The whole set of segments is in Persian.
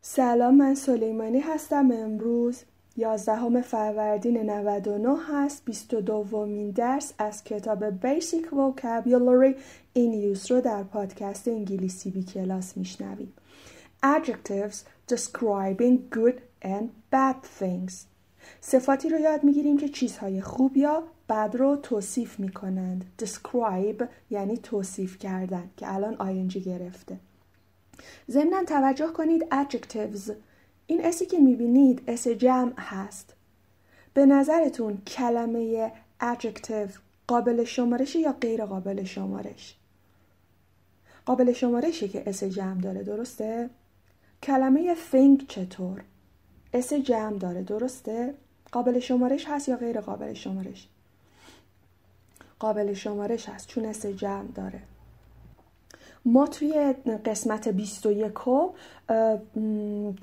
سلام من سلیمانی هستم. امروز 11 فروردین 99 هست. 22 دومین درس از کتاب Basic Vocabulary in Use رو در پادکست انگلیسی بی کلاس میشنویم. Adjectives describing good and bad things. صفاتی رو یاد می‌گیریم که چیزهای خوب یا بد رو توصیف می‌کنند. Describe یعنی توصیف کردن که الان آینجی گرفته. ضمنا توجه کنید adjectives. این s ی که می‌بینید s جمع هست. به نظرتون کلمه adjective قابل شمارش یا غیر قابل شمارش؟ قابل شمارشی که s جمع داره درسته؟ کلمه thing چطور؟ s جمع داره درسته؟ قابل شمارش هست یا غیر قابل شمارش؟ قابل شمارش هست چون s جمع داره. ما توی قسمت 21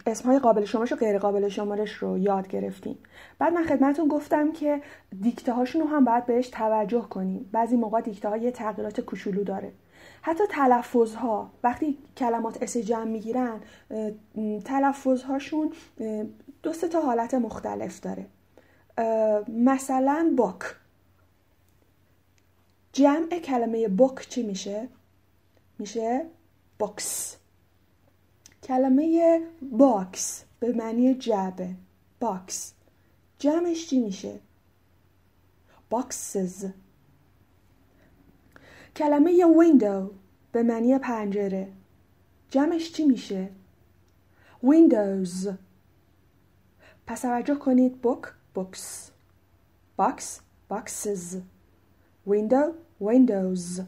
اسمهای قابل شمارش و غیر قابل شمارش رو یاد گرفتیم. بعد من خدمتون گفتم که دیکته هاشون رو هم باید بهش توجه کنیم. بعضی موقع دیکته ها یه تغییرات کوچولو داره. حتی تلفظ ها وقتی کلمات اس جمع می‌گیرن تلفظ هاشون دو تا حالت مختلف داره. مثلا باک. جمع کلمه book چی میشه؟ میشه books. کلمه box به معنی جعبه. box. جمعش چی میشه؟ boxes. کلمه window به معنی پنجره. جمعش چی میشه؟ ویندوز پس توجه کنید book books box boxes. window windows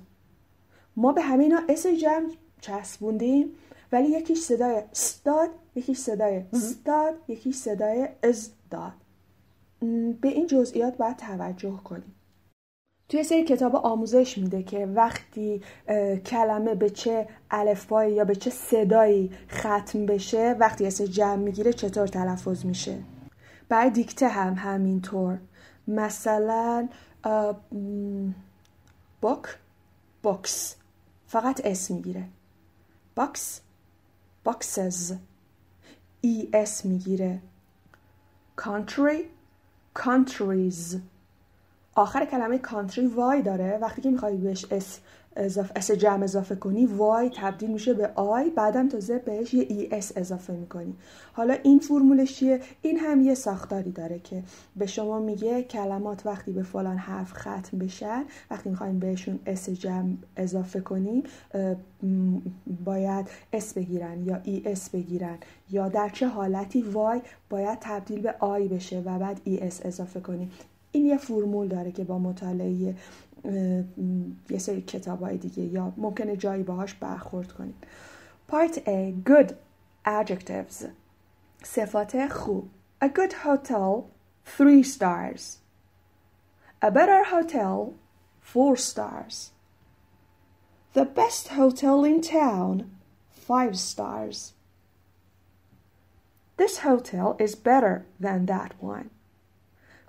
ما به همه اینا s جمع چسبوندیم ولی یکیش صدای س داد یکیش صدای ز داد یکیش صدای از داد. به این جزئیات باید توجه کنیم. توی سری کتاب آموزش میده که وقتی کلمه به چه الفبایی یا به چه صدایی ختم بشه وقتی s جمع می‌گیره چطور تلفظ میشه. برای دیکته هم همینطور. مثلا book books فقط s می‌گیره. box boxes es می‌گیره. Country. Countries. آخر کلمه country y داره. وقتی که می‌خوای بهش s اضافه s جمع اضافه کنی y تبدیل میشه به i بعدم تازه بهش یه es اضافه می‌کنی. حالا این فرمولش چیه؟ این هم یه ساختاری داره که به شما میگه کلمات وقتی به فلان حرف ختم بشن وقتی می‌خوایم بهشون s جمع اضافه کنیم باید s بگیرن یا es بگیرن یا در چه حالتی y باید تبدیل به i بشه و بعد es اضافه کنیم. این یه فرمول داره که با مطالعه یه سری کتاب های دیگه یا ممکنه جایی باهاش برخورد کنید Part A Good Adjectives صفات خوب A good hotel three stars A better hotel four stars The best hotel in town five stars This hotel is better than that one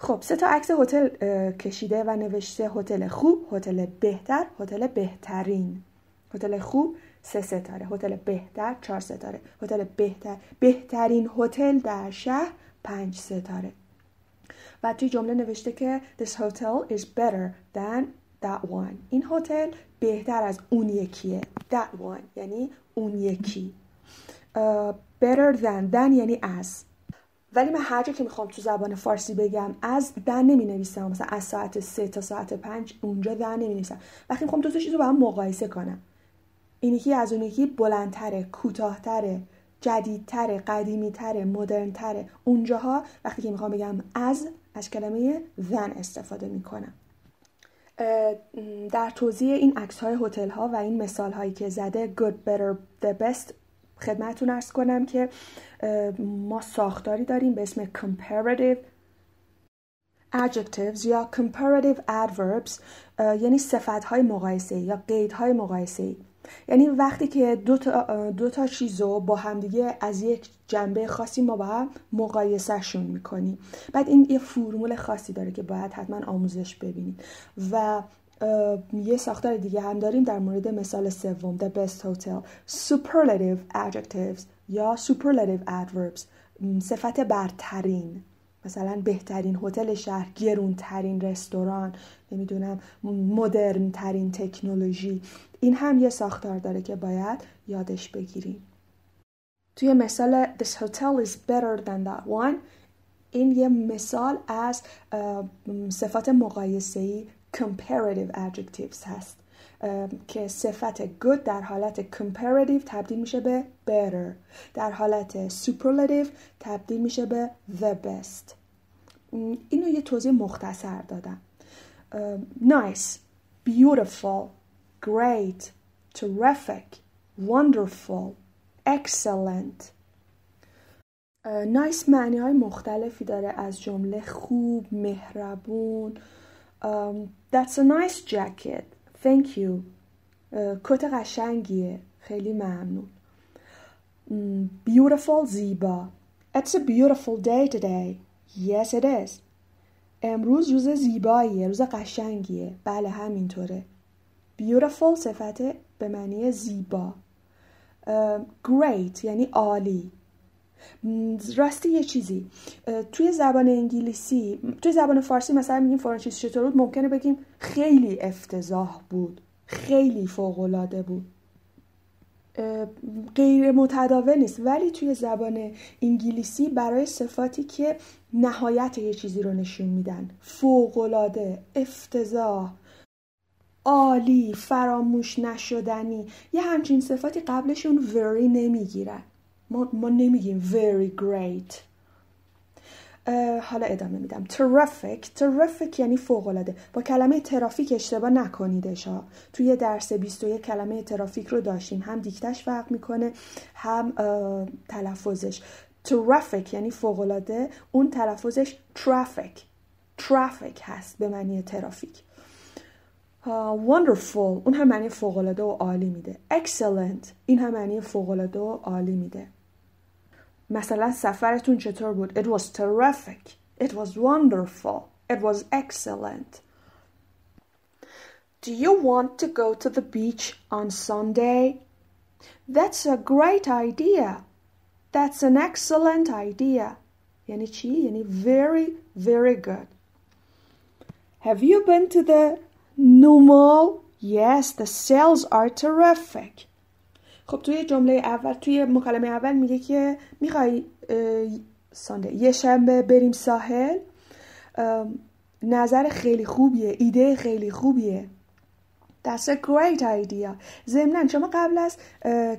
خب سه تا عکس هتل کشیده و نوشته هتل خوب هتل بهتر هتل بهترین. هتل خوب سه ستاره هتل بهتر چهار ستاره هتل بهتر بهترین هتل در شهر پنج ستاره. و توی جمله نوشته که this hotel is better than that one. این هتل بهتر از اون یکیه. That one یعنی اون یکی. uh, better than than یعنی از. ولی من هر جا که می‌خوام تو زبان فارسی بگم از دن نمی نویسم مثلا از ساعت سه تا ساعت پنج اونجا دن نمی نویسم وقتی می‌خوام دو تا چیز رو با هم مقایسه کنم. این یکی از اون یکی بلندتره کوتاهتره جدیدتره قدیمیتره مدرنتره. اونجاها وقتی که می‌خوام بگم از از کلمه زن استفاده می‌کنم. در توضیح این عکس های هتل ها و این مثال هایی که زده good better the best خدمتتون ارز کنم که ما ساختاری داریم به اسم comparative adjectives یا comparative adverbs یعنی صفت های مقایسه یا قید های مقایسه. یعنی وقتی که دو تا, دو تا چیز رو با همدیگه از یک جنبه خاصی ما با هم مقایسهشون می‌کنیم. بعد این یه فرمول خاصی داره که باید حتما آموزش ببینید و یه ساختار دیگه هم داریم در مورد مثال سوم The best hotel. Superlative adjectives یا superlative adverbs. صفت برترین. مثلا بهترین هتل شهر گرونترین رستوران نمی‌دونم مدرن ترین تکنولوژی. این هم یه ساختار داره که باید یادش بگیریم. توی مثال This hotel is better than that one. این یه مثال از صفات مقایسه‌ای comparative adjectives هست که صفت good در حالت comparative تبدیل میشه به better در حالت superlative تبدیل میشه به the best اینو یه توضیح مختصر دادم nice beautiful great terrific wonderful excellent نایس معنی های مختلفی داره از جمله خوب مهربون That's a nice jacket. Thank you. کت قشنگیه. خیلی ممنون. Beautiful زیبا. It's a beautiful day today. Yes it is. امروز روز زیباییه روز قشنگیه. بله همینطوره. Beautiful صفت به معنی زیبا. Great یعنی عالی. راستی یه چیزی. توی زبان انگلیسی توی زبان فارسی مثلا میگیم فرانچیز چطور بود؟ ممکنه بگیم خیلی افتضاح بود. خیلی فوقالعاده بود. غیر متداول نیست. ولی توی زبان انگلیسی برای صفاتی که نهایت یه چیزی رو نشون میدن. فوقالعاده افتضاح عالی فراموش نشدنی. یه همچین صفاتی قبلشون very نمی‌گیرن. ما, ما نمیگیم very great. حالا ادامه میدم. Terrific. Terrific یعنی فوق العاده با کلمه ترافیک اشتباه نکنیدش ها. توی درس 21 کلمه ترافیک رو داشتیم. هم دیکتش فرق می‌کنه هم تلفظش. Terrific یعنی فوق العاده اون تلفظش traffic. Traffic هست به معنی ترافیک. wonderful. اون هم معنی فوق العاده و عالی میده. Excellent. این هم معنی فوق العاده و عالی میده. مثلا سفرتون چطور بود؟ It was terrific. It was wonderful. It was excellent. Do you want to go to the beach on Sunday? That's a great idea. That's an excellent idea. یعنی چی؟ یعنی very, very good. Have you been to the new mall? Yes, the sales are terrific. خب توی جمله اول توی مکالمه اول میگه که می‌خوای سانده یه شنبه بریم ساحل نظر خیلی خوبیه ایده خیلی خوبیه. That's a great idea. ضمنا شما قبل از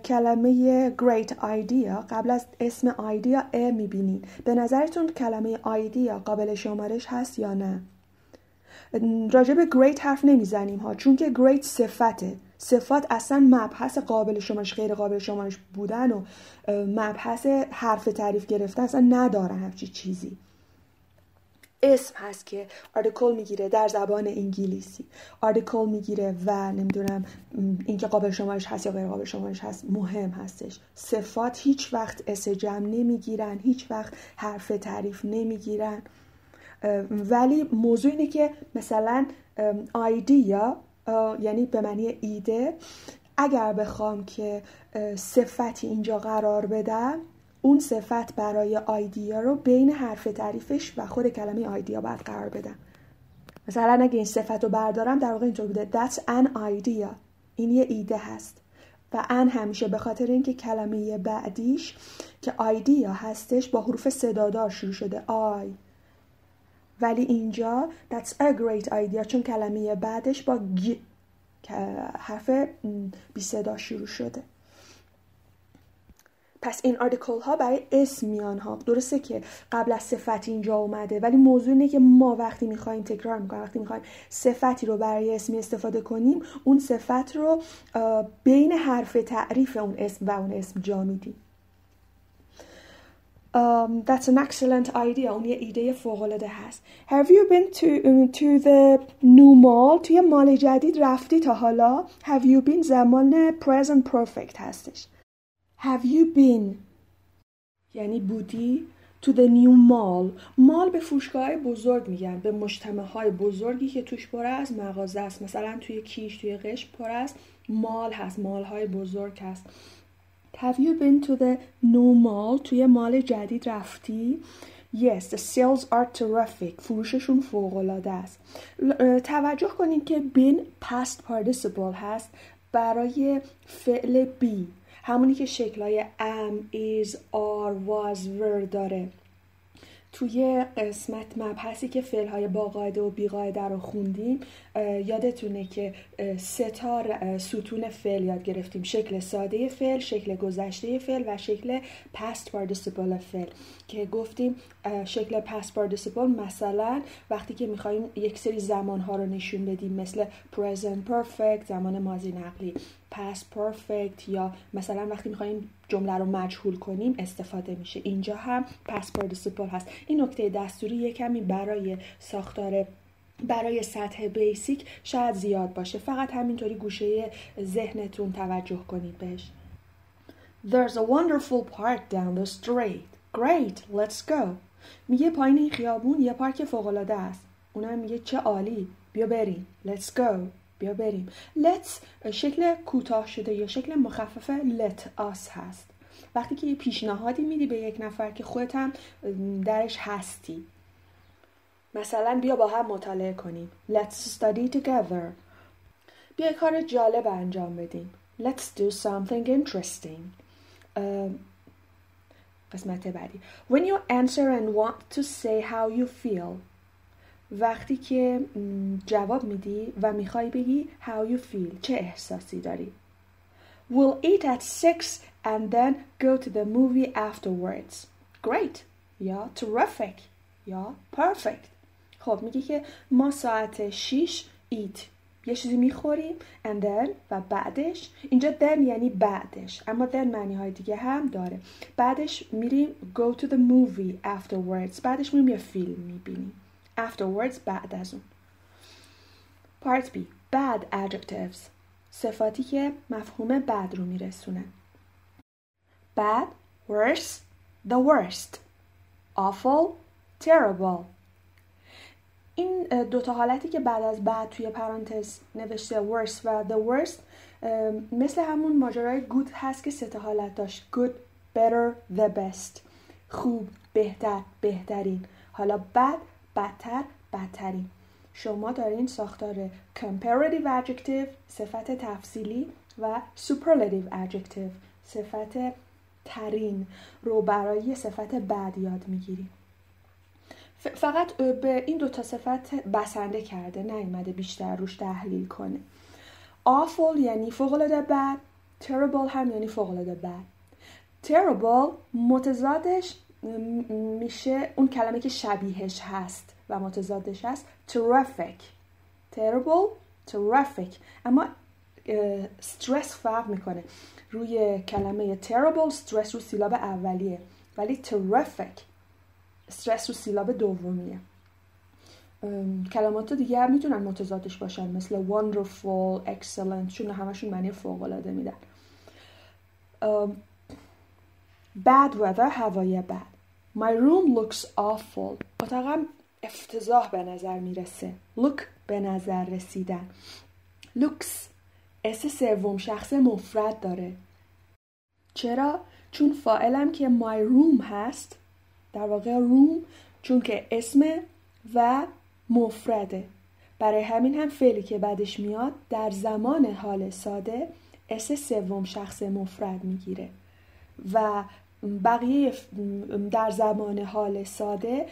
کلمه great idea قبل از اسم idea ا می‌بینین. به نظرتون کلمه idea قابل شمارش هست یا نه؟ راجع به great حرف نمی‌زنیم ها چون که great صفته. صفات اصلا مبحث قابل شمارش غیر قابل شمارش بودن و مبحث حرف تعریف گرفتن اصلا ندارن همچی چیزی. اسم هست که article می‌گیره در زبان انگلیسی. article می‌گیره و نمی‌دونم اینکه قابل شمارش هست یا غیر قابل شمارش هست مهم هستش. صفات هیچ وقت s جمع نمی‌گیرن هیچ وقت حرف تعریف نمی‌گیرن. ولی موضوع اینه که مثلا idea یعنی به معنی ایده اگر بخوام که صفتی اینجا قرار بدم اون صفت برای آیدیا رو بین حرف تعریفش و خود کلمه آیدیا باید قرار بدم. مثلا اگه این صفت رو بردارم در واقع اینطور بوده. That's an idea. این یه ایده هست. و ان همیشه به خاطر اینکه کلمه بعدیش که آیدیا هستش با حروف صدادار شروع شده. آی ولی اینجا that's a great idea چون کلمه بعدش با گ حرف بی صدا شروع شده. پس این آرتیکل ها برای اسم میان ها. درسته که قبل از صفت اینجا اومده ولی موضوع اینه که ما وقتی می‌خوایم تکرار می‌کنیم وقتی می‌خوایم صفتی رو برای اسمی استفاده کنیم اون صفت رو بین حرف تعریف اون اسم و اون اسم جا میدیم. Um, that's an excellent idea. اون یه ایده فوق العاده هست. Have you been to, um, to the new mall? توی مال جدید رفتی تا حالا؟ Have you been زمان present perfect هستش. Have you been یعنی بودی to the new mall مال به فروشگاه بزرگ میگن به مجتمع های بزرگی که توش پر از مغازه است مثلا توی کیش توی قش پر از مال هست مال های بزرگ هست Have you been to the new mall توی مال جدید رفتی Yes, the sales are terrific. فروششون فوق العاده است. توجه کنید که been past participle هست برای فعل be همونی که شکلهای am, is, are, was, were داره توی قسمت مبحثی که فعل با قاعده و بیقاعده رو خوندیم یادتونه که سه تا ستون فعل یاد گرفتیم. شکل ساده فعل شکل گذشته فعل و شکل past participle فعل. که گفتیم شکل past participle مثلا وقتی که می‌خوایم یک سری زمان ها رو نشون بدیم مثل present perfect زمان ماضی نقلی. Past perfect یا مثلا وقتی می‌خوایم جمله رو مجهول کنیم استفاده میشه اینجا هم past participle هست این نکته دستوری یه کمی برای ساختار برای سطح بیسیک شاید زیاد باشه فقط همینطوری گوشه ذهنتون توجه کنید بهش There's a wonderful park down the street. Great, let's go. میگه پایین این خیابون یه پارک فوقالعاده است. اونم میگه چه عالی. بیا بریم. Let's go. بیا بریم. Let's شکل کوتاه شده یا شکل مخفف let us هست. وقتی که یه پیشنهادی میدی به یک نفر که خودت هم درش هستی. مثلا بیا با هم مطالعه کنیم. Let's study together. بیا کار جالب انجام بدیم. Let's do something interesting. قسمت بعدی. When you answer and want to say how you feel. وقتی که جواب میدی و می‌خوای بگی how you feel چه احساسی داری We'll eat at six and then go to the movie afterwards. Great. یا terrific. یا perfect. خب میگه که ما ساعت 6 eat یه چیزی می‌خوریم and then و بعدش اینجا then یعنی بعدش اما then معنی های دیگه هم داره بعدش میریم go to the movie afterwards بعدش میریم یه فیلم می‌بینیم afterwards بعد از اون. Part B. Bad adjectives. صفاتی که مفهوم بد رو میرسونه bad worse the worst. Awful terrible. این دوتا حالتی که بعد از بعد توی پرانتز نوشته worse و the worst مثل همون ماجرای good هست که سه حالت داشت. Good better the best. خوب بهتر بهترین. حالا بد بدتر بدترین. شما دارین ساختار comparative adjective صفت تفصیلی و superlative adjective صفت ترین رو برای صفت بعد یاد می‌گیریم فقط به این دوتا صفت بسنده کرده نیومده بیشتر روش تحلیل کنه. awful یعنی فوقلاده بد terrible هم یعنی فوقلاده بد. terrible متضادش میشه اون کلمه که شبیهش هست و متضادش هست. Terrific. Terrible. Terrific. اما stress فرق می‌کنه. روی کلمه terrible stress رو سیلاب اولیه ولی terrific استرس رو سیلاب دومیه. کلمات دیگه هم می‌تونن متضادش باشن مثل wonderful, excellent چون همشون معنی فوق العاده میدن bad weather هوای بد. My room looks awful. اتاقم افتضاح به نظر می‌رسه. Look به نظر رسیدن. Looks. اس سوم شخص مفرد داره. چرا؟ چون فائلم که my room هست. در واقع روم چون که اسم و مفرده. برای همین هم فعلی که بعدش میاد در زمان حال ساده اس سوم شخص مفرد می‌گیره. و بقیه در زمان حال ساده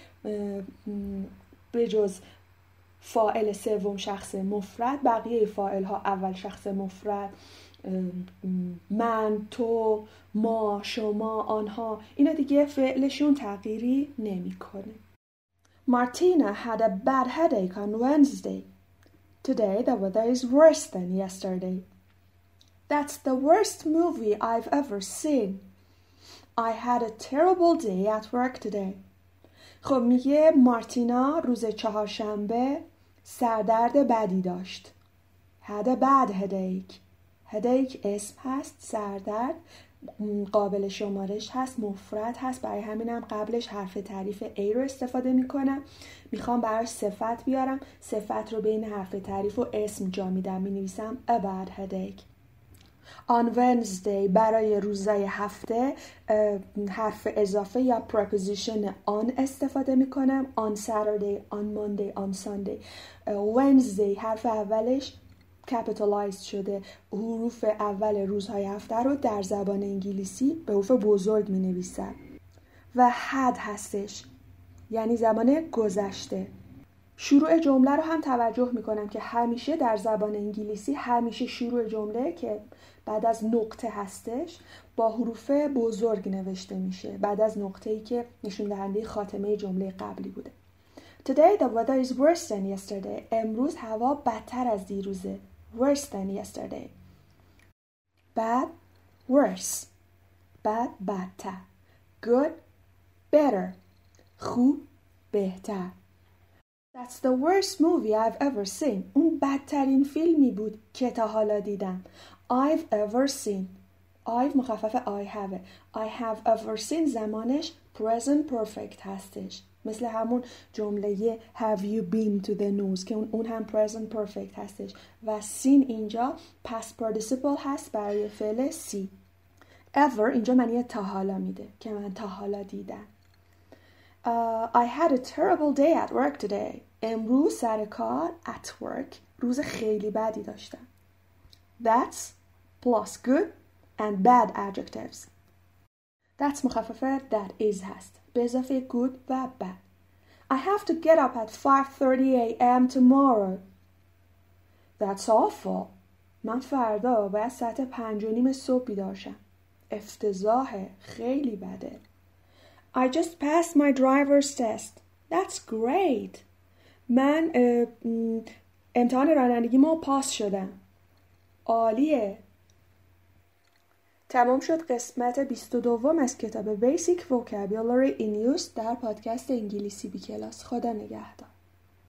به جز فائل سوم شخص مفرد بقیه فائل ها اول شخص مفرد من تو ما شما آنها اینا دیگه فعلشون تغییری نمی‌کنه مارتینا had a bad headache on Wednesday. Today the weather is worse than yesterday. That's the worst movie I've ever seen. I had a terrible day at work today. خب میگه مارتینا روز چهارشنبه سردرد بدی داشت. Had a bad headache. هدیک اسم هست سردرد قابل شمارش هست مفرد هست برای همینم قبلش حرف تعریف ای رو استفاده می‌کنم می‌خوام براش صفت بیارم صفت رو بین حرف تعریف و اسم جا میدم می نویسم a bad headache on Wednesday برای روزای هفته حرف اضافه یا preposition on استفاده می‌کنم. On Saturday on Monday on Sunday. Wednesday حرف اولش capitalize شده. حروف اول روزهای هفته رو در زبان انگلیسی به حروف بزرگ می نویسن و had هستش. یعنی زمان گذشته. شروع جمله رو هم توجه می کنم که همیشه در زبان انگلیسی همیشه شروع جمله که بعد از نقطه هستش با حروف بزرگ نوشته میشه بعد از نقطه ای که نشون دهنده خاتمه جمله قبلی بوده Today the weather is worse than yesterday. امروز هوا بدتر از دیروزه. Worse than yesterday. Bad, worse. Bad, بدتر. Good, better. خوب, بهتر. That's the worst movie I've ever seen. اون بدترین فیلمی بود که تا حالا دیدم. I've ever seen. I've مخفف I have. I have ever seen زمانش present perfect هستش. مثل همون جمله have you been to the news که اون هم present perfect هستش و seen اینجا past participle هست برای فعل سی ever اینجا معنی تا حالا میده که من تا حالا دیدم uh, I had a terrible day at work today امروز سر کار at work روز خیلی بدی داشتم That's plus good and bad adjectives That's مخففه that is هست به اضافه good و bad I have to get up at 5.30 a.m. tomorrow That's awful من فردا باید ساعت پنج و نیم صبح بیدار شم افتضاحه خیلی بده I just passed my driver's test That's great من امتحان رانندگی ما پاس شدم. عالیه. تمام شد قسمت 22 از کتاب Basic Vocabulary in Use در پادکست انگلیسی بی کلاس خدا نگهدار.